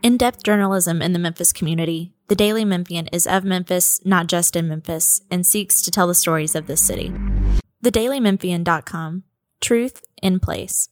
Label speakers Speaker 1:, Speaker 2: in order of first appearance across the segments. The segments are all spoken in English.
Speaker 1: In depth journalism in the Memphis community, the Daily Memphian is of Memphis, not just in Memphis, and seeks to tell the stories of this city. TheDailyMemphian.com Truth in Place.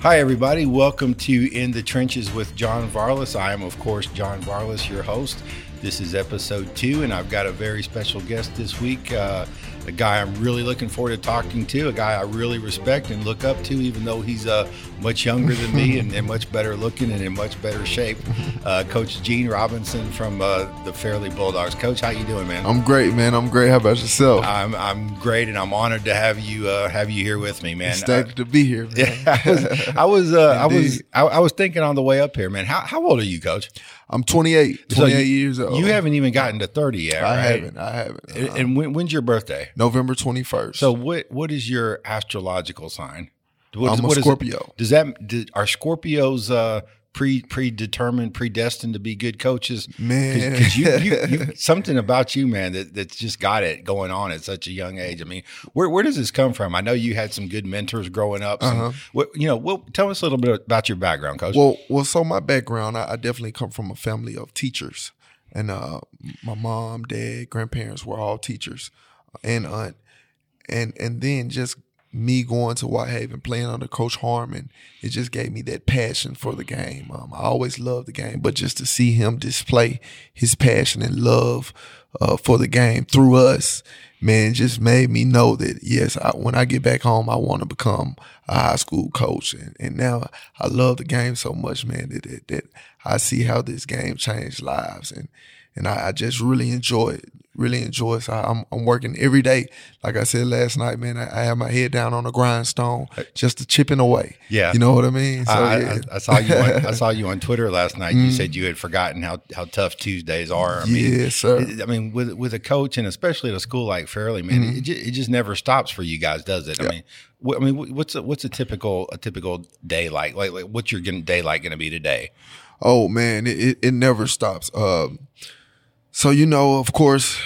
Speaker 2: Hi, everybody. Welcome to In the Trenches with John Varlas. I am, of course, John Varlas, your host. This is episode two, and I've got a very special guest this week. Uh, a guy I'm really looking forward to talking to, a guy I really respect and look up to, even though he's uh, much younger than me and, and, much better looking and in much better shape. Uh, Coach Gene Robinson from uh, the Fairley Bulldogs. Coach, how you doing, man?
Speaker 3: I'm great, man. I'm great. How about yourself?
Speaker 2: I'm I'm great, and I'm honored to have you uh, have you here with me, man.
Speaker 3: Ecstatic to be here. Man.
Speaker 2: Yeah, I was I was uh, I was I, I, was thinking on the way up here, man. How how old are you, Coach?
Speaker 3: I'm 28, 28 so you, years old.
Speaker 2: You haven't even gotten to 30 yet,
Speaker 3: I haven't. I haven't.
Speaker 2: And, and when, when's your birthday?
Speaker 3: November 21st.
Speaker 2: So what what is your astrological sign?
Speaker 3: What I'm
Speaker 2: is,
Speaker 3: a Scorpio.
Speaker 2: Does that do, are Scorpios uh, pre predetermined, predestined to be good coaches?
Speaker 3: Man,
Speaker 2: because you, you, you, something about you, man, that that's just got it going on at such a young age. I mean, where where does this come from? I know you had some good mentors growing up. Some, uh-huh. what you know, well, tell us a little bit about your background, coach.
Speaker 3: Well, well, so my background, I, I definitely come from a family of teachers, and uh, my mom, dad, grandparents were all teachers, and aunt, and and then just me going to Whitehaven, playing under Coach Harmon, it just gave me that passion for the game. Um, I always loved the game, but just to see him display his passion and love uh, for the game through us, man, just made me know that yes, I, when I get back home, I want to become a high school coach, and, and now I love the game so much, man, that, that, that I see how this game changed lives, and and I, I just really enjoy it really enjoy. So I'm, I'm working every day. Like I said last night, man, I, I have my head down on the grindstone, just to chipping away.
Speaker 2: Yeah,
Speaker 3: you know what I mean.
Speaker 2: So, I, yeah. I, I, saw you. On, I saw you on Twitter last night. You mm. said you had forgotten how, how tough Tuesdays are. I
Speaker 3: mean, yes, sir.
Speaker 2: I mean, with with a coach and especially at a school like Fairley, man, mm-hmm. it, just, it just never stops for you guys, does it? I mean, what, I mean, what's a, what's a typical a typical day like? Like, like what's your day like going to be today?
Speaker 3: Oh man, it, it, it never stops. Um, so you know, of course,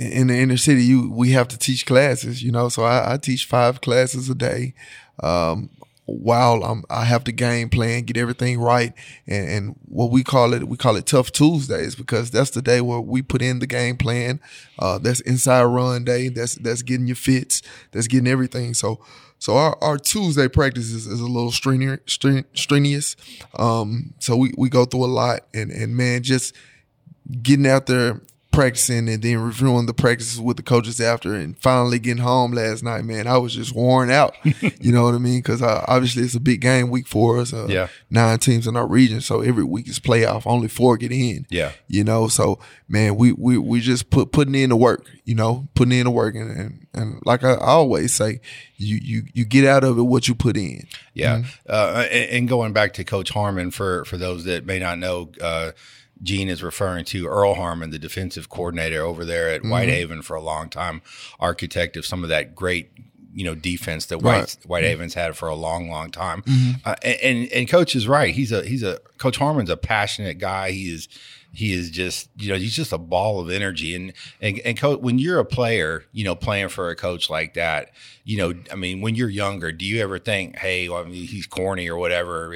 Speaker 3: in the inner city, you we have to teach classes, you know. So I, I teach five classes a day. Um, while I'm, I have to game plan, get everything right, and, and, what we call it, we call it tough Tuesdays because that's the day where we put in the game plan. Uh, that's inside run day. That's that's getting your fits. That's getting everything. So so our, our Tuesday practice is, a little strenuous. Um, so we, we go through a lot and, and man, just getting out there practicing and then reviewing the practices with the coaches after and finally getting home last night, man, I was just worn out. you know what I mean? Because uh, obviously it's a big game week for us. Uh,
Speaker 2: yeah.
Speaker 3: Nine teams in our region. So every week is playoff. Only four get in.
Speaker 2: Yeah.
Speaker 3: You know, so man, we, we, we just put, putting in the work, you know, putting in the work. And, and, and like I, always say, you, you, you get out of it what you put in.
Speaker 2: Yeah. Mm-hmm. Uh, and, and, going back to Coach Harmon for, for those that may not know, uh, Gene is referring to Earl Harmon, the defensive coordinator over there at mm-hmm. Whitehaven for a long time, architect of some of that great you know defense that White right. Whitehaven's had for a long, long time. Mm-hmm. Uh, and and coach is right. He's a he's a coach Harmon's a passionate guy. He is he is just you know he's just a ball of energy. And and and coach, when you're a player, you know playing for a coach like that, you know I mean when you're younger, do you ever think, hey, well, I mean, he's corny or whatever?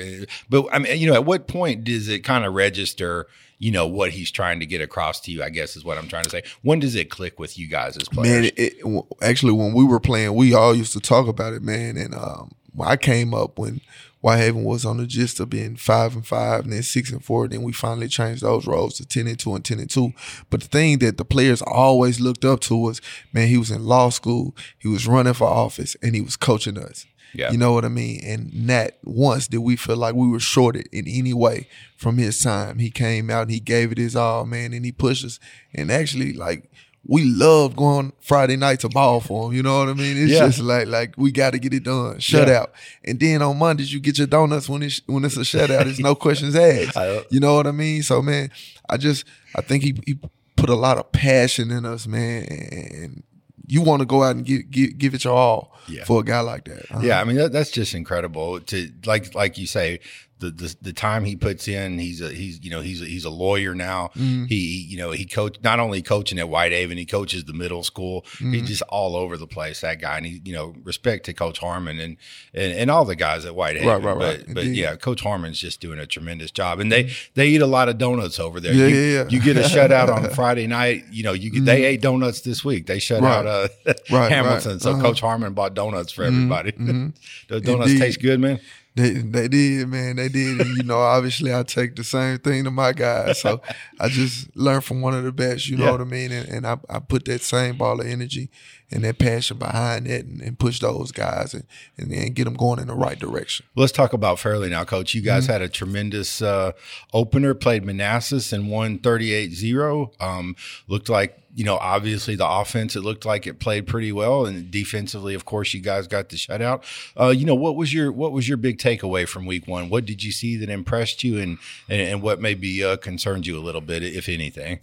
Speaker 2: But I mean, you know, at what point does it kind of register? you know what he's trying to get across to you. I guess is what I'm trying to say. When does it click with you guys as players?
Speaker 3: Man, it, actually, when we were playing, we all used to talk about it, man. And um, I came up when Whitehaven was on the gist of being five and five, and then six and four. Then we finally changed those roles to ten and two and ten and two. But the thing that the players always looked up to was, man, he was in law school, he was running for office, and he was coaching us.
Speaker 2: Yeah.
Speaker 3: You know what I mean? And not once did we feel like we were shorted in any way from his time. He came out and he gave it his all, man, and he pushed us. And actually, like, we love going Friday night to ball for him. You know what I mean? It's yeah. just like like we got to get it done. Shut yeah. out. And then on Mondays you get your donuts when it's when it's a shutout. There's no questions asked. you know what I mean? So man, I just I think he, he put a lot of passion in us, man, and you want to go out and give, give, give it your all yeah. for a guy like that.
Speaker 2: Uh-huh. Yeah, I mean that, that's just incredible to like like you say the, the the time he puts in. He's a he's you know he's a, he's a lawyer now. Mm-hmm. He you know he coach not only coaching at Whitehaven, he coaches the middle school. Mm-hmm. He's just all over the place. That guy, and he you know respect to Coach Harmon and and, and all the guys at Whitehaven.
Speaker 3: Right, right, right.
Speaker 2: But, but yeah, Coach Harmon's just doing a tremendous job, and they they eat a lot of donuts over there.
Speaker 3: Yeah,
Speaker 2: you,
Speaker 3: yeah, yeah.
Speaker 2: you get a shutout on Friday night. You know you get, mm-hmm. they ate donuts this week. They shut
Speaker 3: right.
Speaker 2: out uh,
Speaker 3: right,
Speaker 2: Hamilton,
Speaker 3: right.
Speaker 2: so
Speaker 3: uh-huh.
Speaker 2: Coach Harmon bought donuts for
Speaker 3: Mm-hmm.
Speaker 2: everybody. Those donuts
Speaker 3: Indeed.
Speaker 2: taste good, man.
Speaker 3: They they did, man. They did. And, you know, obviously I take the same thing to my guys. So I just learned from one of the best, you know
Speaker 2: Yeah.
Speaker 3: what I mean? And, and I, I put that same ball of energy and that passion behind it and, and push those guys and, and then get them going in the right direction.
Speaker 2: Let's talk about Fairley now, Coach. You guys had a tremendous uh, opener, played Manassas and won 38 0. Um, looked like, you know, obviously the offense, it looked like it played pretty well. And defensively, of course, you guys got the shutout. Uh, you know, what was your what was your big takeaway from week one? What did you see that impressed you and, and, and what maybe uh, concerned you a little bit, if anything?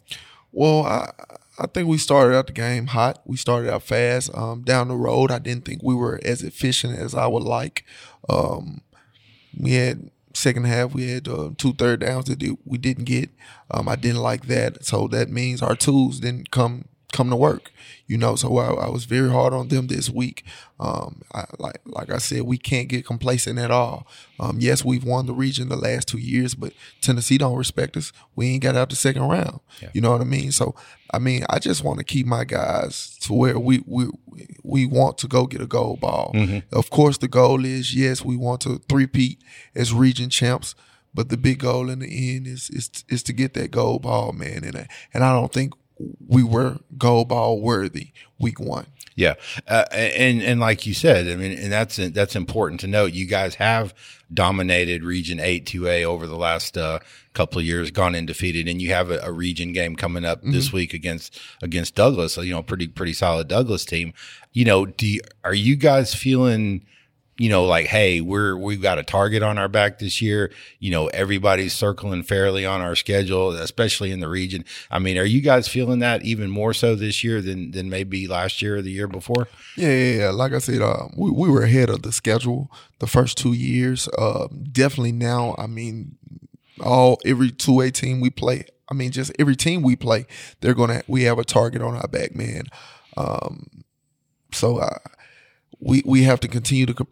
Speaker 3: Well, I I think we started out the game hot. We started out fast. Um, down the road, I didn't think we were as efficient as I would like. Um, we had second half we had uh, two third downs that we didn't get. Um, I didn't like that, so that means our tools didn't come come to work. You know, so I, I was very hard on them this week. Um, I, like like I said, we can't get complacent at all. Um, yes, we've won the region the last two years, but Tennessee don't respect us. We ain't got out the second round. You know what I mean? So I mean, I just want to keep my guys to where we we we want to go get a gold ball. Of course, the goal is yes, we want to three-peat as region champs. But the big goal in the end is is is to get that gold ball, man. And I, and I don't think we were gold ball worthy week one.
Speaker 2: Yeah, uh, and and like you said, I mean, and that's that's important to note. You guys have dominated Region Eight Two A over the last uh, couple of years, gone undefeated, and you have a, a region game coming up this week against against Douglass. So, you know, pretty pretty solid Douglass team. You know, do you, are you guys feeling? You know, like, hey, we're we've got a target on our back this year. You know, everybody's circling Fairley on our schedule, especially in the region. I mean, are you guys feeling that even more so this year than than maybe last year or the year before?
Speaker 3: Yeah, yeah, yeah. Like I said, uh, we, we were ahead of the schedule the first two years. Uh, definitely now, I mean, all every two A team we play. I mean, just every team we play, they're gonna we have a target on our back, man. Um, so uh, we we have to continue to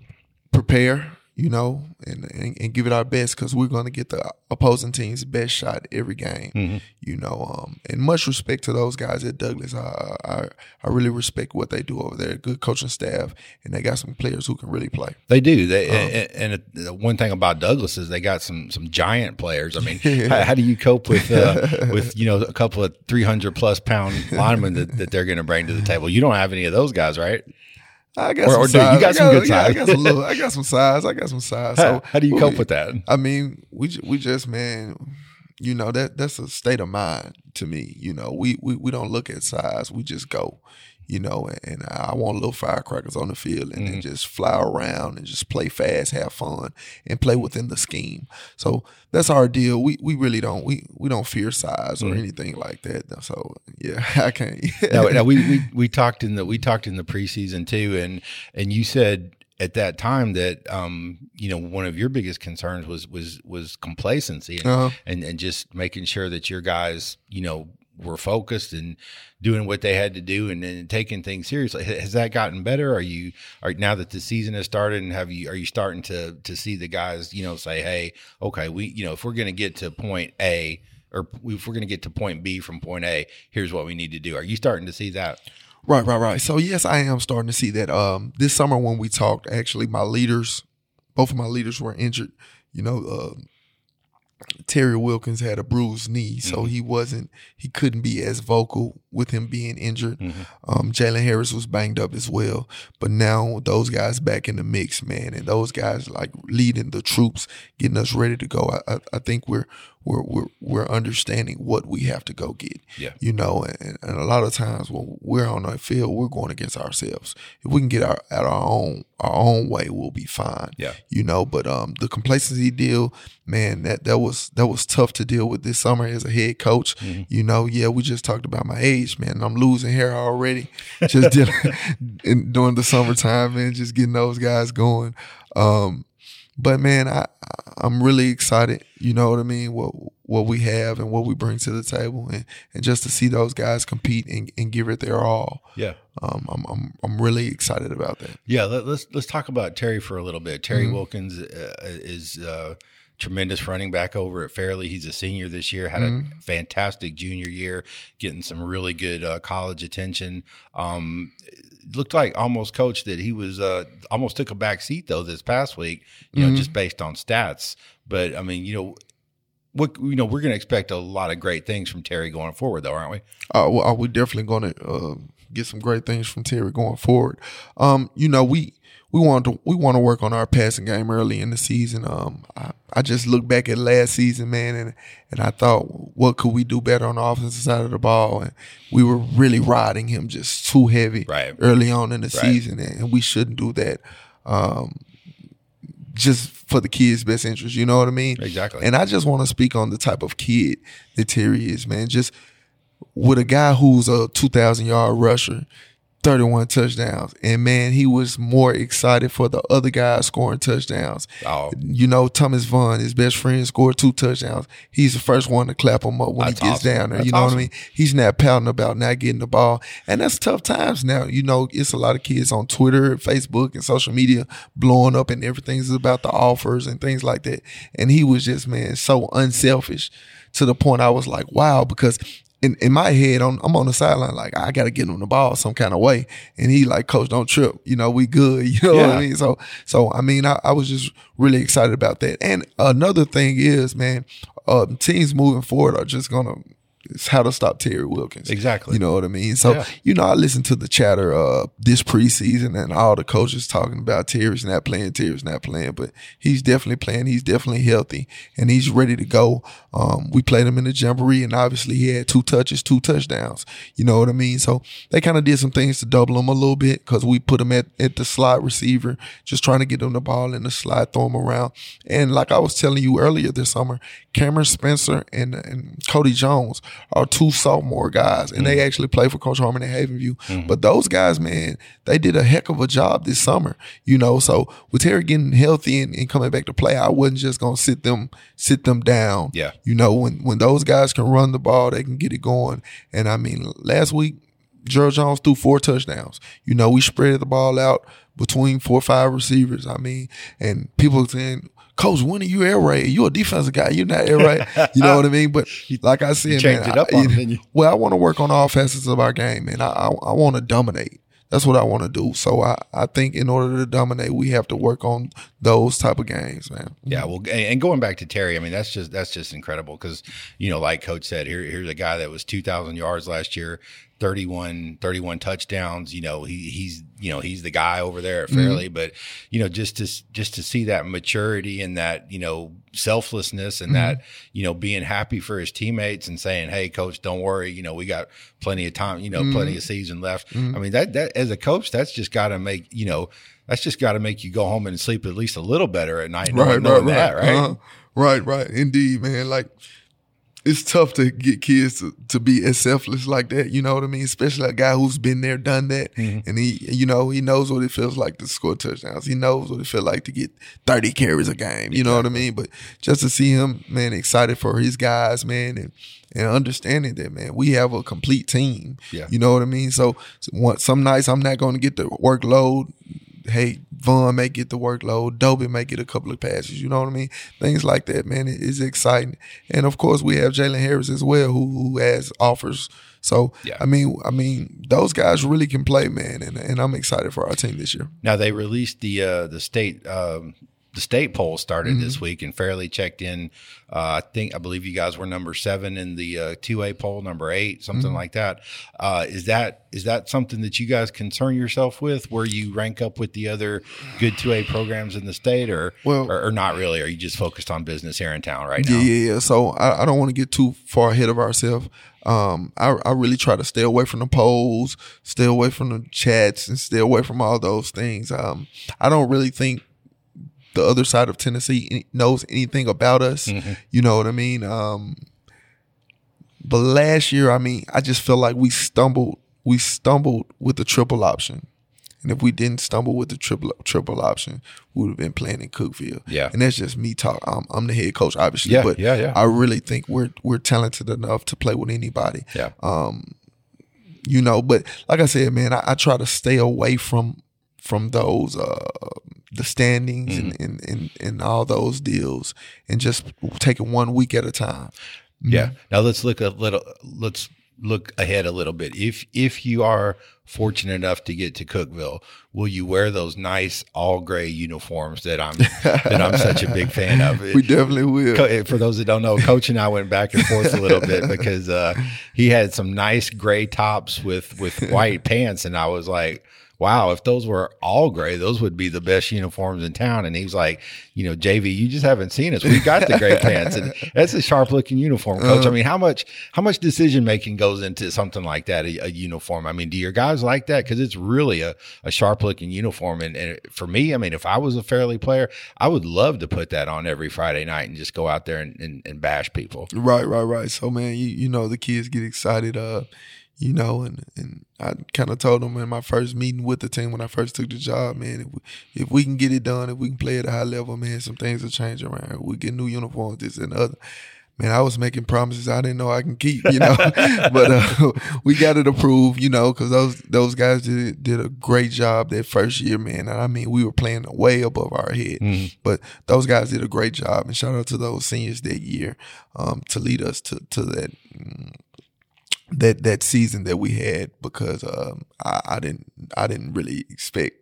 Speaker 3: prepare, you know, and, and, and give it our best because we're going to get the opposing team's best shot every game, you know. Um, and much respect to those guys at Douglass. I, I I really respect what they do over there. Good coaching staff, and they got some players who can really play.
Speaker 2: They do. They and, and the one thing about Douglass is they got some some giant players. I mean, how, how do you cope with uh, with you know a couple of three hundred plus pound linemen that, that they're going to bring to the table? You don't have any of those guys, right?
Speaker 3: I got
Speaker 2: Or-
Speaker 3: some
Speaker 2: or do you
Speaker 3: size.
Speaker 2: got
Speaker 3: I
Speaker 2: some good
Speaker 3: yeah, I got some little. I got some size. I got some size. So
Speaker 2: how do you cope with that?
Speaker 3: I mean, we we just man, you know that that's a state of mind to me. You know, we we, we don't look at size. We just go. You know, and I want little firecrackers on the field and,
Speaker 2: Mm-hmm.
Speaker 3: and just fly around and just play fast, have fun, and play within the scheme. So that's our deal. We we really don't we we don't fear size or anything like that. So yeah, I can't.
Speaker 2: no, no, we, we we talked in the we talked in the preseason too, and and you said at that time that um you know one of your biggest concerns was was was complacency and
Speaker 3: Uh-huh.
Speaker 2: and, and just making sure that your guys you know were focused and doing what they had to do and, then taking things seriously. Has that gotten better? Are you are now that the season has started and have you are you starting to to see the guys you know say hey okay we you know if we're going to get to point A or if we're going to get to point B from point A here's what we need to do. Are you starting to see that?
Speaker 3: Right, right, right. So yes, I am starting to see that. Um, this summer when we talked, actually, my leaders, both of my leaders were injured. You know, uh, Terry Wilkins had a bruised knee, so he wasn't, he couldn't be as vocal with him being injured. Um, Jalen Harris was banged up as well, but now those guys back in the mix, man, and those guys like leading the troops, getting us ready to go. I, I, I think we're we're we're we're understanding what we have to go get.
Speaker 2: Yeah.
Speaker 3: You know, and, and a lot of times when we're on that field, we're going against ourselves. If we can get our at our own our own way, we'll be fine.
Speaker 2: Yeah.
Speaker 3: You know, but um the complacency deal, man, that that was that was tough to deal with this summer as a head coach. You know, yeah, we just talked about my age, man. I'm losing hair already. Just dealing in, during the summertime, man, just getting those guys going. Um but man, I I'm really excited. You know what I mean? What what we have and what we bring to the table, and, and just to see those guys compete and, and give it their all.
Speaker 2: Yeah,
Speaker 3: um, I'm I'm I'm really excited about that.
Speaker 2: Yeah, let, us let's, let's talk about Terry for a little bit. Terry mm-hmm. Wilkins uh, is. Uh, tremendous running back over at Fairley. He's a senior this year, had mm-hmm. a fantastic junior year, getting some really good uh, college attention. Um, looked like almost coach that he was uh, almost took a back seat though this past week, you mm-hmm. know, just based on stats. But I mean, you know, what you know, we're going to expect a lot of great things from Terry going forward, though, aren't we?
Speaker 3: Uh, well, we're definitely going to uh, get some great things from Terry going forward. Um, you know, we we want to we want to work on our passing game early in the season. Um, I, I, just look back at last season, man, and and I thought, what could we do better on the offensive side of the ball? And we were really riding him just too heavy
Speaker 2: right.
Speaker 3: early on in the right. season, and we shouldn't do that. Um, just for the kid's best interest, you know what I mean?
Speaker 2: Exactly.
Speaker 3: And I just want to speak on the type of kid that Terry is, man. Just with a guy who's a two thousand yard rusher 31 touchdowns. And man, he was more excited for the other guys scoring touchdowns.
Speaker 2: Oh.
Speaker 3: You know, Thomas Vaughn, his best friend, scored two touchdowns. He's the first one to clap him up when that's he gets awesome. down there. That's you know awesome. what I mean? He's not pouting about not getting the ball. And that's tough times now. You know, it's a lot of kids on Twitter, Facebook, and social media blowing up and everything's about the offers and things like that. And he was just, man, so unselfish to the point I was like, wow, because in, in my head, I'm, I'm on the sideline, like I got to get him the ball some kind of way. And he like, coach, don't trip. You know, we good. You know yeah. what I mean? So, so I mean, I, I, was just really excited about that. And another thing is, man, uh, teams moving forward are just gonna it's how to stop Terry Wilkins.
Speaker 2: Exactly.
Speaker 3: You know what I mean? So, yeah. you know, I listened to the chatter uh, this preseason and all the coaches talking about Terry's not playing, Terry's not playing, but he's definitely playing. He's definitely healthy and he's ready to go. Um, we played him in the jamboree and obviously he had two touches, two touchdowns. You know what I mean? So they kind of did some things to double him a little bit because we put him at, at the slot receiver, just trying to get him the ball in the slot, throw him around. And like I was telling you earlier this summer, Cameron Spencer and, and Cody Jones are two sophomore guys, and mm they actually play for Coach Harmon at Havenview. mm But those guys, man, they did a heck of a job this summer. You know, so with Terry getting healthy and, and coming back to play, I wasn't just gonna sit them sit them down.
Speaker 2: Yeah,
Speaker 3: you know, when when those guys can run the ball, they can get it going. And I mean, last week Gerald Jones threw four touchdowns. You know, we spread the ball out between four or five receivers. I mean, and people saying, Coach, when are you air raid? You're a defensive guy. You're not air raid. You know what I mean? But like I said, man,
Speaker 2: it up I, on you,
Speaker 3: well, I want to work on all facets of our game, man. I, I, I want to dominate. That's what I want to do. So I, I think in order to dominate, we have to work on those type of games, man.
Speaker 2: Yeah, well, and going back to Terry, I mean that's just that's just incredible because you know, like Coach said, here here's a guy that was two thousand yards last year, 31, 31 touchdowns. You know, he, he's, you know, he's the guy over there at Fairley, mm-hmm. but you know, just to, just to see that maturity and that, you know, selflessness and mm-hmm. that, you know, being happy for his teammates and saying, Hey, coach, don't worry. You know, we got plenty of time, you know, mm-hmm. plenty of season left. Mm-hmm. I mean, that, that as a coach, that's just got to make, you know, that's just got to make you go home and sleep at least a little better at night. Right, right, right. That, right? Uh-huh.
Speaker 3: Right, right. Indeed, man. Like, it's tough to get kids to, to be as selfless like that. You know what I mean? Especially a guy who's been there, done that, mm-hmm. and he, you know, he knows what it feels like to score touchdowns. He knows what it feels like to get thirty carries a game. You know what I mean? But just to see him, man, excited for his guys, man, and and understanding that, man, we have a complete team.
Speaker 2: Yeah.
Speaker 3: You know what I mean? So, some nights I'm not going to get the workload hey, Vaughn may get the workload, Dobie may get a couple of passes, you know what I mean? Things like that, man, it is exciting. And of course, we have Jalen Harris as well, who who has offers. So yeah. I mean, I mean, those guys really can play, man, and, and I'm excited for our team this year.
Speaker 2: Now they released the uh, the state um, the state poll started mm-hmm. this week and Fairley checked in. Uh, I think I believe you guys were number seven in the uh, two A poll, number eight, something mm-hmm. like that. Uh, is that is that something that you guys concern yourself with, where you rank up with the other good two A programs in the state, or, well, or, or not really? Are you just focused on business here in town right now?
Speaker 3: Yeah, yeah. yeah. So I, I don't want to get too far ahead of ourselves. Um, I, I really try to stay away from the polls, stay away from the chats, and stay away from all those things. Um, I don't really think the other side of Tennessee knows anything about us. Mm-hmm. You know what I mean? Um, but last year, I mean, I just felt like we stumbled. We stumbled with the triple option, And if we didn't stumble with the triple triple option, we would have been playing in Cookeville.
Speaker 2: Yeah.
Speaker 3: And that's just me talk. I'm, I'm the head coach, obviously.
Speaker 2: Yeah,
Speaker 3: but
Speaker 2: yeah, yeah.
Speaker 3: I really think we're we're talented enough to play with anybody.
Speaker 2: Yeah.
Speaker 3: Um, you know, but like I said, man, I, I try to stay away from from those uh the standings and, and, and, and all those deals and just take it one week at a time.
Speaker 2: Yeah. Now let's look a little. Let's look ahead a little bit. If if you are fortunate enough to get to Cookeville, will you wear those nice all gray uniforms that I'm that I'm such a big fan of?
Speaker 3: We definitely will.
Speaker 2: For those that don't know, Coach and I went back and forth a little bit because uh, he had some nice gray tops with with white pants, and I was like, "Wow, if those were all gray, those would be the best uniforms in town." And he was like, "You know, JV, you just haven't seen us. We got the gray pants, and that's a sharp looking uniform, Coach. I mean, how much how much decision making goes into something like that, a, a uniform? I mean, do your guys like that? Because it's really a, a sharp looking uniform, and, and for me, I mean, if I was a Fairley player, I would love to put that on every Friday night and just go out there and, and, and bash people."
Speaker 3: Right, right, right. So man, you you know the kids get excited, uh, you know, and and I kind of told them in my first meeting with the team when I first took the job, man, if we, if we can get it done, if we can play at a high level, man, some things will change around. We get new uniforms, this and other. Man, I was making promises I didn't know I can keep, you know, but uh, we got it approved, you know, because those those guys did did a great job that first year, man. And I mean, we were playing way above our head, but those guys did a great job. And shout out to those seniors that year um, to lead us to to that mm, that that season that we had because um, I, I didn't I didn't really expect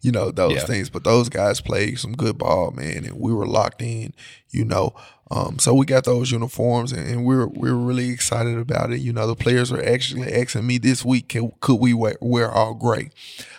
Speaker 3: you know those
Speaker 2: Yeah.
Speaker 3: things, but those guys played some good ball, man, and we were locked in, you know. Um, so we got those uniforms, and, and we're we're really excited about it. You know, the players are actually asking me this week, can, could we wear, wear all gray?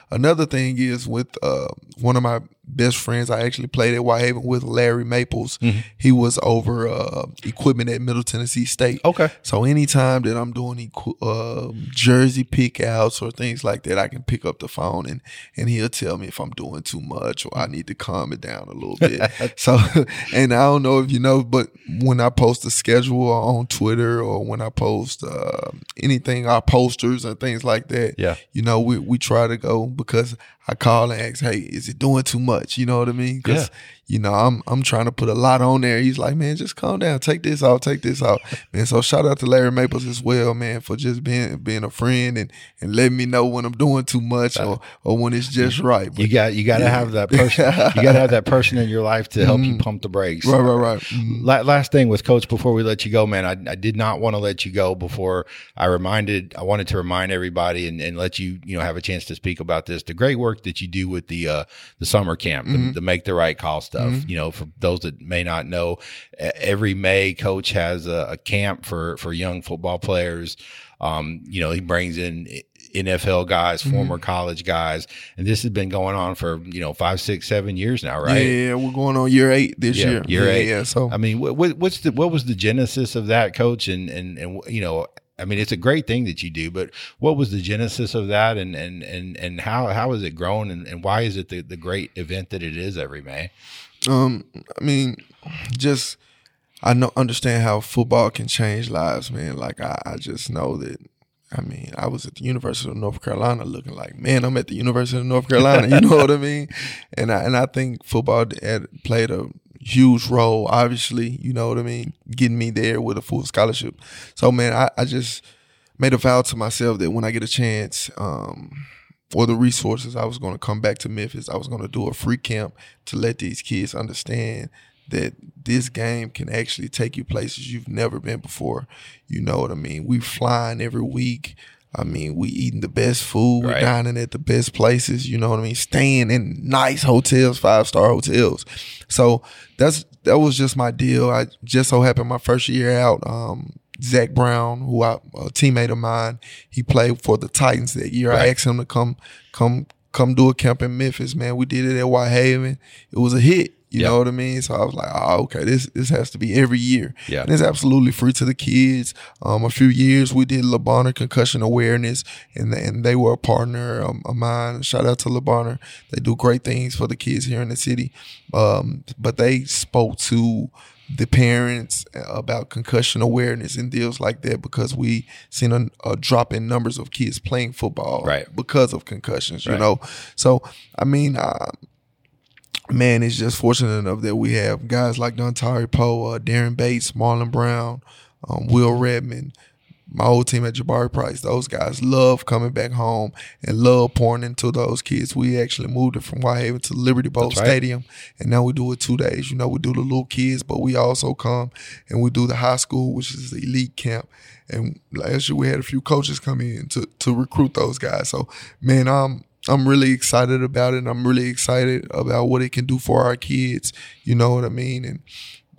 Speaker 3: Another thing is with uh, one of my best friends, I actually played at Whitehaven with Larry Maples. He was over uh, equipment at Middle Tennessee State.
Speaker 2: Okay.
Speaker 3: So anytime that I'm doing equi- uh, jersey pick outs or things like that, I can pick up the phone and and he'll tell me if I'm doing too much or I need to calm it down a little bit. so, and I don't know if you know, but when I post a schedule on Twitter or when I post uh, anything, our posters and things like that,
Speaker 2: Yeah.
Speaker 3: you know, we we try to go because I call and ask, hey, is it doing too much? You know what I mean? Because you know, I'm I'm trying to put a lot on there. He's like, man, just calm down, take this out, take this out, man. So shout out to Larry Maples as well, man, for just being being a friend and and letting me know when I'm doing too much or or when it's just right.
Speaker 2: You got you got to have that person. you got to have that person in your life to help you mm-hmm. pump the brakes.
Speaker 3: right, right, right. Mm-hmm.
Speaker 2: La- last thing with coach before we let you go, man, I, I did not want to let you go before I reminded, I wanted to remind everybody and, and let you, you know, have a chance to speak about this, the great work that you do with the, uh, the summer camp, the, mm-hmm. the make the right call stuff. You know, for those that may not know, every May coach has a, a camp for, for young football players. Um, you know, he brings in NFL guys, former college guys, and this has been going on for, you know, five, six, seven years now, right?
Speaker 3: Yeah, we're going on year eight this
Speaker 2: Yeah,
Speaker 3: year.
Speaker 2: year
Speaker 3: yeah,
Speaker 2: eight.
Speaker 3: Yeah, so
Speaker 2: I mean, what, what what's the what was the genesis of that, coach? And and and you know, I mean, it's a great thing that you do, but what was the genesis of that, and and and and how how has it grown, and, and why is it the, the great event that it is every May?
Speaker 3: Um, I mean, just I know understand how football can change lives, man. Like I, I just know that. I mean, I was at the University of North Carolina, looking like, man, I'm at the University of North Carolina. You know what I mean? And I and I think football had played a huge role. Obviously, you know what I mean, getting me there with a full scholarship. So, man, I, I just made a vow to myself that when I get a chance, um, or the resources, I was going to come back to Memphis. I was going to do a free camp to let these kids understand that this game can actually take you places you've never been before. You know what I mean? We flying every week. I mean, we eating the best food,
Speaker 2: Right.
Speaker 3: we're dining at the best places, you know what I mean? Staying in nice hotels, five star hotels. So that's that was just my deal. I just so happened my first year out, um, Zach Brown, who I a teammate of mine, he played for the Titans that year.
Speaker 2: Right.
Speaker 3: I asked him to come come come do a camp in Memphis, man. We did it at Whitehaven. It was a hit. You
Speaker 2: Yep.
Speaker 3: know what I mean? So I was like, oh, okay, this this has to be every year.
Speaker 2: Yeah.
Speaker 3: And it's absolutely free to the kids. Um, a few years we did Le concussion awareness, and and they were a partner um, of mine. Shout out to Le They do great things for the kids here in the city. Um, but they spoke to the parents about concussion awareness and deals like that because we seen a, a drop in numbers of kids playing football
Speaker 2: Right.
Speaker 3: because of concussions. You
Speaker 2: Right.
Speaker 3: know, so I mean. Uh, man, it's just fortunate enough that we have guys like Dontari Poe, uh, Darren Bates, Marlon Brown, um, Will Redmond, my old team at Jabari Price. Those guys love coming back home and love pouring into those kids. We actually moved it from Whitehaven to Liberty Bowl
Speaker 2: right.
Speaker 3: Stadium, and now we do it two days. You know, we do the little kids, but we also come and we do the high school, which is the elite camp. And last year we had a few coaches come in to to recruit those guys. So man, I'm I'm really excited about it. And I'm really excited about what it can do for our kids. You know what I mean? And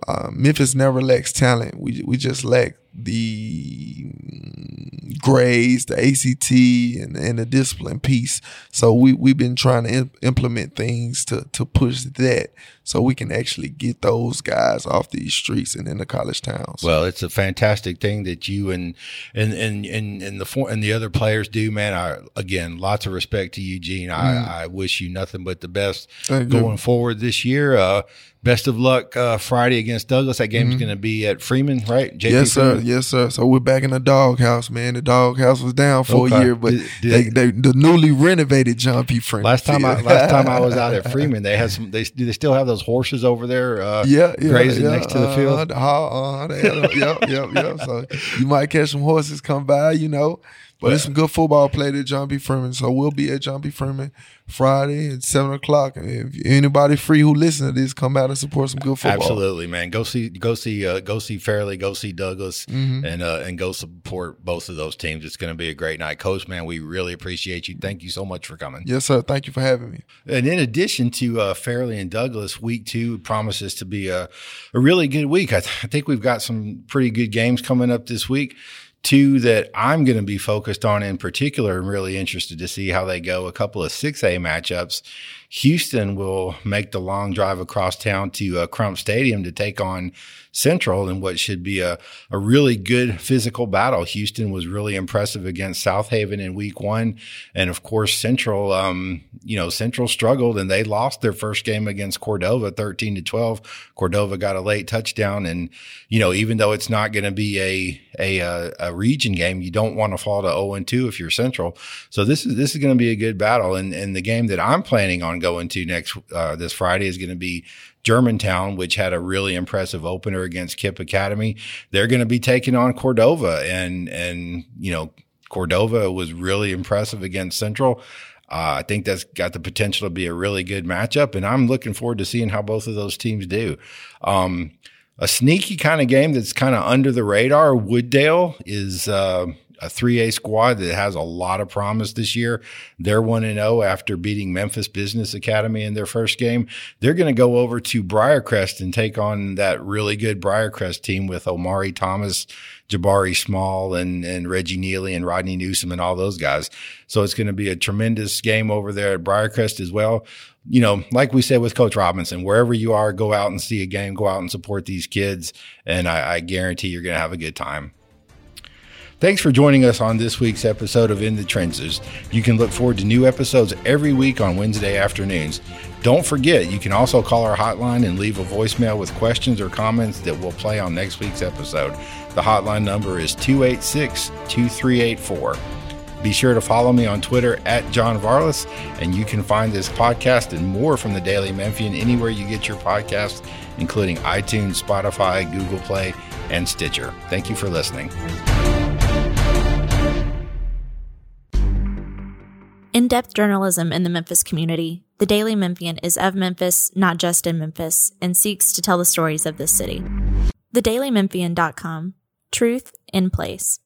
Speaker 3: uh, Memphis never lacks talent. We we just lack the mm, grades, the ACT, and, and the discipline piece. So we we've been trying to im- implement things to to push that, so we can actually get those guys off these streets and in the college towns.
Speaker 2: Well, it's a fantastic thing that you and and and and, and the for, and the other players do, man. I again, lots of respect to you, Gene. I, I wish you nothing but the best
Speaker 3: Mm.
Speaker 2: Going forward this year. Uh, best of luck uh, Friday against Douglass. That game's going to be at Freeman, right? JP
Speaker 3: Mm-hmm. Yes, sir. Yes, sir. So we're back in the doghouse, man. The doghouse was down for
Speaker 2: Okay.
Speaker 3: a year, but
Speaker 2: Did- did
Speaker 3: they,
Speaker 2: they-
Speaker 3: the newly renovated John P. Freeman.
Speaker 2: Last time I last time I was out at Freeman, they had some. They do they still have those horses over there? Uh,
Speaker 3: yeah, yeah,
Speaker 2: grazing
Speaker 3: yeah,
Speaker 2: next to the
Speaker 3: uh,
Speaker 2: field.
Speaker 3: Uh, uh, they had yep, yep, yep. So you might catch some horses come by, you know. But it's some good football played at John B. Freeman. So we'll be at John B. Freeman Friday at seven o'clock. If anybody free who listen to this, come out and support some good football.
Speaker 2: Absolutely, man. Go see, go see, uh, go see Fairley, go see Douglass,
Speaker 3: Mm-hmm.
Speaker 2: and uh, and go support both of those teams. It's going to be a great night, Coach. Man, we really appreciate you. Thank you so much for coming.
Speaker 3: Yes, sir. Thank you for having me.
Speaker 2: And in addition to uh, Fairley and Douglass, week two promises to be a, a really good week. I, th- I think we've got some pretty good games coming up this week. Two that I'm going to be focused on in particular. I'm really interested to see how they go. A couple of 6A matchups. Houston will make the long drive across town to uh, Crump Stadium to take on Central in what should be a, a really good physical battle. Houston was really impressive against South Haven in week one. And of course, Central, um, you know, Central struggled and they lost their first game against Cordova 13 to 12. Cordova got a late touchdown. And, you know, even though it's not going to be a, a, uh, region game, you don't want to fall to 0 and 2 if you're Central. So this is, this is going to be a good battle. And, and the game that I'm planning on going to next, uh, this Friday is going to be Germantown, which had a really impressive opener against KIPP Academy. They're going to be taking on Cordova and, and, you know, Cordova was really impressive against Central. Uh, I think that's got the potential to be a really good matchup, and I'm looking forward to seeing how both of those teams do. Um, a sneaky kind of game that's kind of under the radar. Wooddale is uh, a 3A squad that has a lot of promise this year. They're 1 0 after beating Memphis Business Academy in their first game. They're going to go over to Briarcrest and take on that really good Briarcrest team with Omari Thomas, Jabari Small, and, and Reggie Neely and Rodney Newsom and all those guys. So it's going to be a tremendous game over there at Briarcrest as well you know, like we said with Coach Robinson, wherever you are, go out and see a game, go out and support these kids, and I, I guarantee you're going to have a good time. Thanks for joining us on this week's episode of In the Trenches. You can look forward to new episodes every week on Wednesday afternoons. Don't forget, you can also call our hotline and leave a voicemail with questions or comments that we'll play on next week's episode. The hotline number is 286 2384. Be sure to follow me on Twitter at John Varlas, and you can find this podcast and more from the Daily Memphian anywhere you get your podcasts, including iTunes, Spotify, Google Play, and Stitcher. Thank you for listening.
Speaker 1: In depth journalism in the Memphis community, the Daily Memphian is of Memphis, not just in Memphis, and seeks to tell the stories of this city. TheDailyMemphian.com. Truth in place.